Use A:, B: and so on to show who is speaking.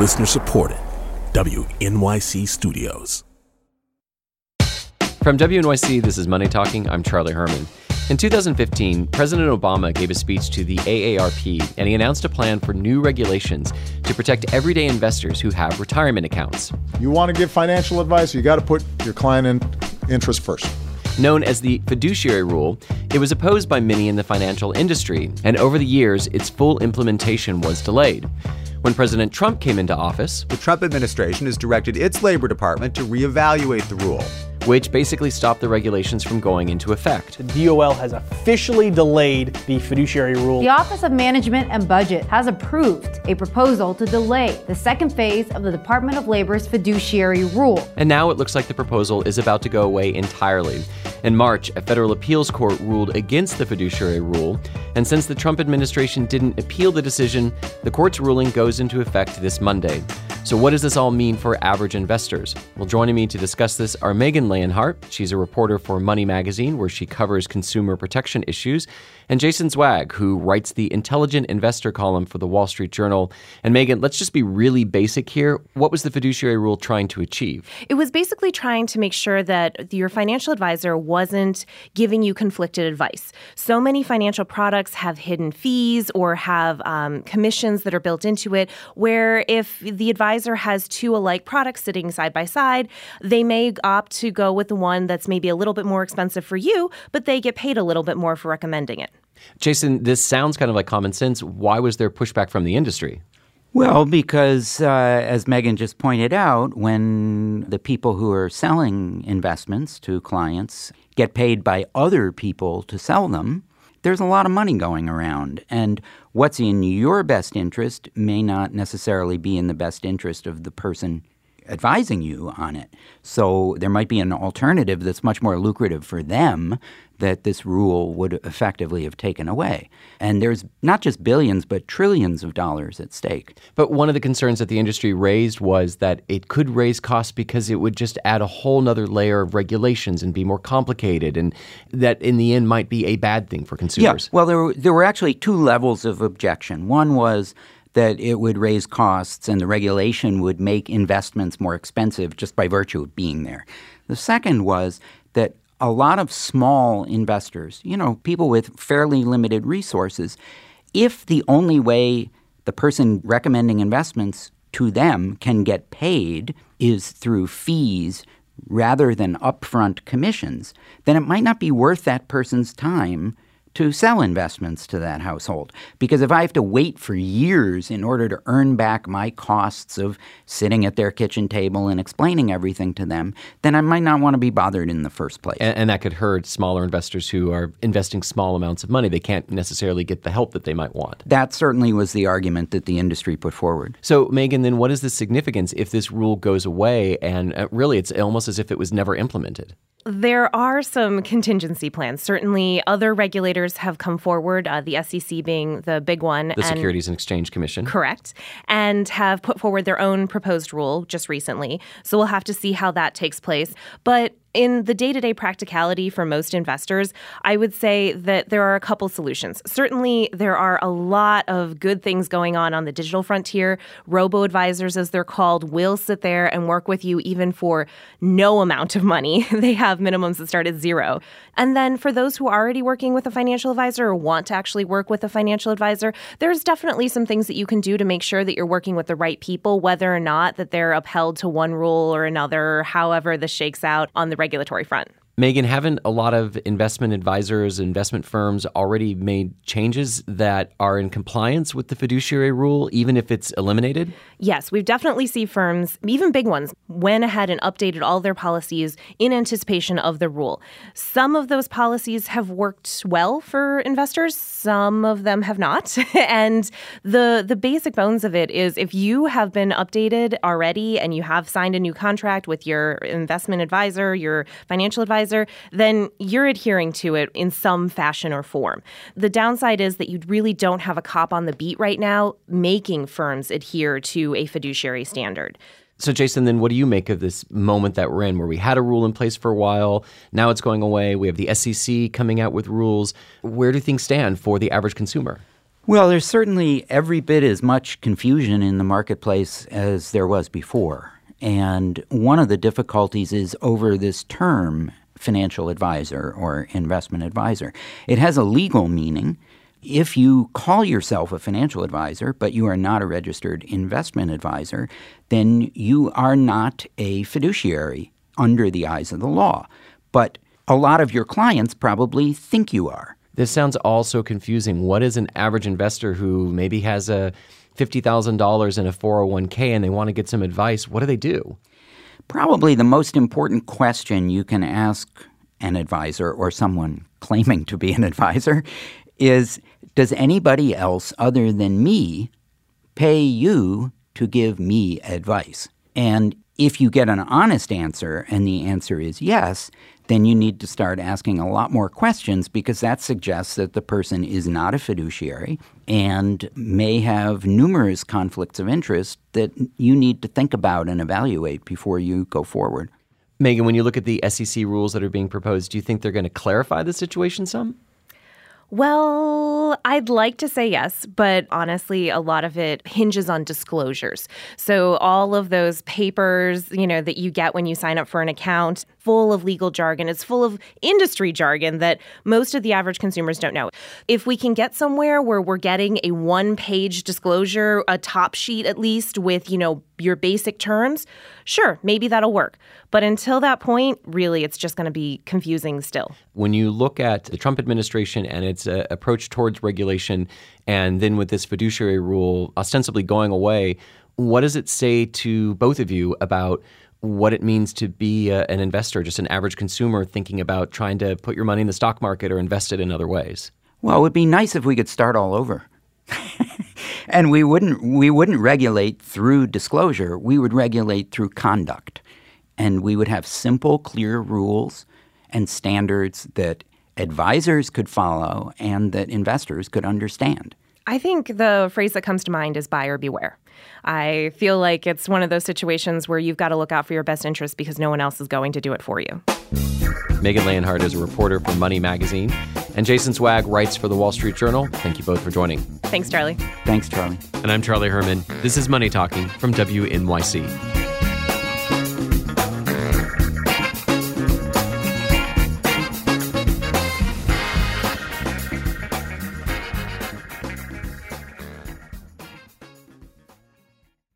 A: Listener supported. WNYC Studios.
B: From WNYC, this is Money Talking. I'm Charlie Herman. In 2015, President Obama gave a speech to the AARP and he announced a plan for new regulations to protect everyday investors who have retirement accounts.
C: You want to give financial advice, you got to put your client in interest first.
B: Known as the fiduciary rule, it was opposed by many in the financial industry, and over the years, its full implementation was delayed. When President Trump came into office,
D: the Trump administration has directed its Labor Department to reevaluate the rule
B: which basically stopped the regulations from going into effect.
E: The DOL has officially delayed the fiduciary rule.
F: The Office of Management and Budget has approved a proposal to delay the second phase of the Department of Labor's fiduciary rule.
B: And now it looks like the proposal is about to go away entirely. In March, a federal appeals court ruled against the fiduciary rule, and since the Trump administration didn't appeal the decision, the court's ruling goes into effect this Monday. So, what does this all mean for average investors? Well, joining me to discuss this are Megan Leonhardt. She's a reporter for Money Magazine, where she covers consumer protection issues, and Jason Zweig, who writes the Intelligent Investor column for the Wall Street Journal. And Megan, let's just be really basic here. What was the fiduciary rule trying to achieve?
G: It was basically trying to make sure that your financial advisor wasn't giving you conflicted advice. So many financial products have hidden fees or have um, commissions that are built into it, where if the advisor has two alike products sitting side by side, they may opt to go with the one that's maybe a little bit more expensive for you, but they get paid a little bit more for recommending it.
B: Jason, this sounds kind of like common sense. Why was there pushback from the industry?
H: Well, because uh, as Megan just pointed out, when the people who are selling investments to clients get paid by other people to sell them, there's a lot of money going around. And what's in your best interest may not necessarily be in the best interest of the person advising you on it. So there might be an alternative that's much more lucrative for them that this rule would effectively have taken away. And there's not just billions, but trillions of dollars at stake.
B: But one of the concerns that the industry raised was that it could raise costs because it would just add a whole nother layer of regulations and be more complicated, and that in the end might be a bad thing for consumers.
H: Yeah. Well, there were, there were actually two levels of objection. One was that it would raise costs and the regulation would make investments more expensive just by virtue of being there. The second was that a lot of small investors, you know, people with fairly limited resources, if the only way the person recommending investments to them can get paid is through fees rather than upfront commissions, then it might not be worth that person's time to sell investments to that household. Because if I have to wait for years in order to earn back my costs of sitting at their kitchen table and explaining everything to them, then I might not want to be bothered in the first place.
B: And, and that could hurt smaller investors who are investing small amounts of money. They can't necessarily get the help that they might want.
H: That certainly was the argument that the industry put forward.
B: So, Megan, then what is the significance if this rule goes away and uh, really it's almost as if it was never implemented?
G: There are some contingency plans. Certainly, other regulators have come forward, uh, the SEC being the big one.
B: The and, Securities and Exchange Commission.
G: Correct. And have put forward their own proposed rule just recently. So we'll have to see how that takes place. But in the day to day practicality for most investors, I would say that there are a couple solutions. Certainly, there are a lot of good things going on on the digital frontier. Robo advisors, as they're called, will sit there and work with you even for no amount of money. they have minimums that start at zero. And then for those who are already working with a financial advisor or want to actually work with a financial advisor, there's definitely some things that you can do to make sure that you're working with the right people, whether or not that they're upheld to one rule or another, however this shakes out on the regulatory front.
B: Megan, haven't a lot of investment advisors, investment firms already made changes that are in compliance with the fiduciary rule, even if it's eliminated?
G: Yes, we've definitely seen firms, even big ones, went ahead and updated all their policies in anticipation of the rule. Some of those policies have worked well for investors, some of them have not. and the the basic bones of it is if you have been updated already and you have signed a new contract with your investment advisor, your financial advisor, advisor, then you're adhering to it in some fashion or form. The downside is that you really don't have a cop on the beat right now making firms adhere to a fiduciary standard.
B: So, Jason, then what do you make of this moment that we're in where we had a rule in place for a while? Now it's going away. We have the SEC coming out with rules. Where do things stand for the average consumer?
H: Well, there's certainly every bit as much confusion in the marketplace as there was before. And one of the difficulties is over this term, financial advisor or investment advisor. It has a legal meaning. If you call yourself a financial advisor, but you are not a registered investment advisor, then you are not a fiduciary under the eyes of the law. But a lot of your clients probably think you are.
B: This sounds all so confusing. What is an average investor who maybe has a $50,000 in a 401k and they want to get some advice? What do they do?
H: Probably the most important question you can ask an advisor or someone claiming to be an advisor is Does anybody else other than me pay you to give me advice? And if you get an honest answer and the answer is yes, then you need to start asking a lot more questions because that suggests that the person is not a fiduciary and may have numerous conflicts of interest that you need to think about and evaluate before you go forward.
B: Megan, when you look at the SEC rules that are being proposed, do you think they're going to clarify the situation some?
G: Well, I'd like to say yes, but honestly, a lot of it hinges on disclosures. So, all of those papers, you know, that you get when you sign up for an account, full of legal jargon, it's full of industry jargon that most of the average consumers don't know. If we can get somewhere where we're getting a one page disclosure, a top sheet at least with, you know, your basic terms, sure, maybe that'll work. But until that point, really, it's just going to be confusing still.
B: When you look at the Trump administration and its uh, approach towards regulation, and then with this fiduciary rule ostensibly going away, what does it say to both of you about what it means to be a, an investor, just an average consumer thinking about trying to put your money in the stock market or invest it in other ways?
H: Well, it would be nice if we could start all over. and we wouldn't we wouldn't regulate through disclosure. We would regulate through conduct. And we would have simple, clear rules and standards that advisors could follow and that investors could understand.
G: I think the phrase that comes to mind is buyer beware. I feel like it's one of those situations where you've got to look out for your best interest because no one else is going to do it for you.
B: Megan Leonhardt is a reporter for Money Magazine, and Jason Zweig writes for the Wall Street Journal. Thank you both for joining.
G: Thanks, Charlie.
H: Thanks, Charlie.
B: And I'm Charlie Herman. This is Money Talking from WNYC.